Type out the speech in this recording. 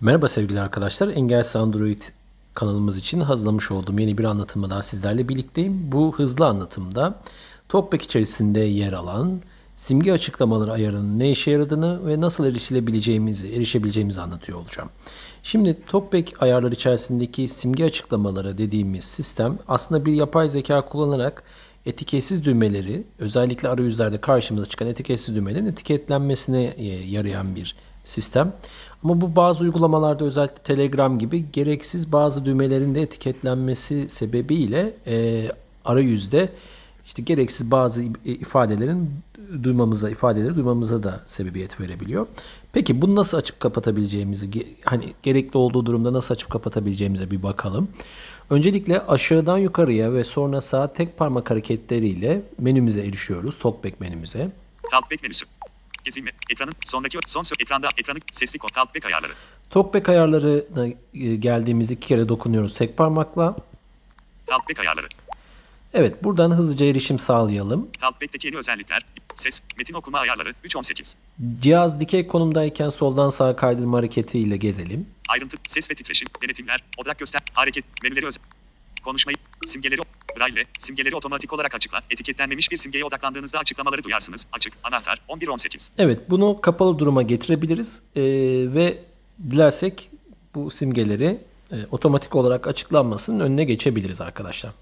Merhaba sevgili arkadaşlar. Engelsiz Android kanalımız için hazırlamış olduğum yeni bir anlatımla daha sizlerle birlikteyim. Bu hızlı anlatımda TalkBack içerisinde yer alan simge açıklamaları ayarının ne işe yaradığını ve nasıl erişilebileceğimizi, erişebileceğimizi anlatıyor olacağım. Şimdi TalkBack ayarları içerisindeki simge açıklamaları dediğimiz sistem aslında bir yapay zeka kullanarak etiketsiz düğmeleri özellikle arayüzlerde karşımıza çıkan etiketsiz düğmelerin etiketlenmesine e, yarayan bir sistem. Ama bu bazı uygulamalarda özellikle Telegram gibi gereksiz bazı düğmelerin de etiketlenmesi sebebiyle e, arayüzde işte gereksiz bazı ifadelerin duymamıza, ifadeleri duymamıza da sebebiyet verebiliyor. Peki bunu nasıl açıp kapatabileceğimizi, hani gerekli olduğu durumda nasıl açıp kapatabileceğimize bir bakalım. Öncelikle aşağıdan yukarıya ve sonra sağa tek parmak hareketleriyle menümüze erişiyoruz. Talkback menümüze. Talkback menüsü. Gezinme. Ekranın sondaki son ekranda ekranı sesli kod Talkback ayarları. Talkback ayarlarına e, geldiğimizde iki kere dokunuyoruz tek parmakla. Talkback ayarları. Evet buradan hızlıca erişim sağlayalım. Talkback'teki yeni özellikler. Ses, metin okuma ayarları 3.18. Cihaz dikey konumdayken soldan sağa kaydırma hareketiyle gezelim. Ayrıntı, ses ve titreşim, denetimler, odak göster, hareket, menüleri özel. Konuşmayı, simgeleri, braille, simgeleri otomatik olarak açıkla. Etiketlenmemiş bir simgeye odaklandığınızda açıklamaları duyarsınız. Açık, anahtar, 11.18. Evet bunu kapalı duruma getirebiliriz Ee, ve dilersek bu simgeleri e, otomatik olarak açıklanmasının önüne geçebiliriz arkadaşlar.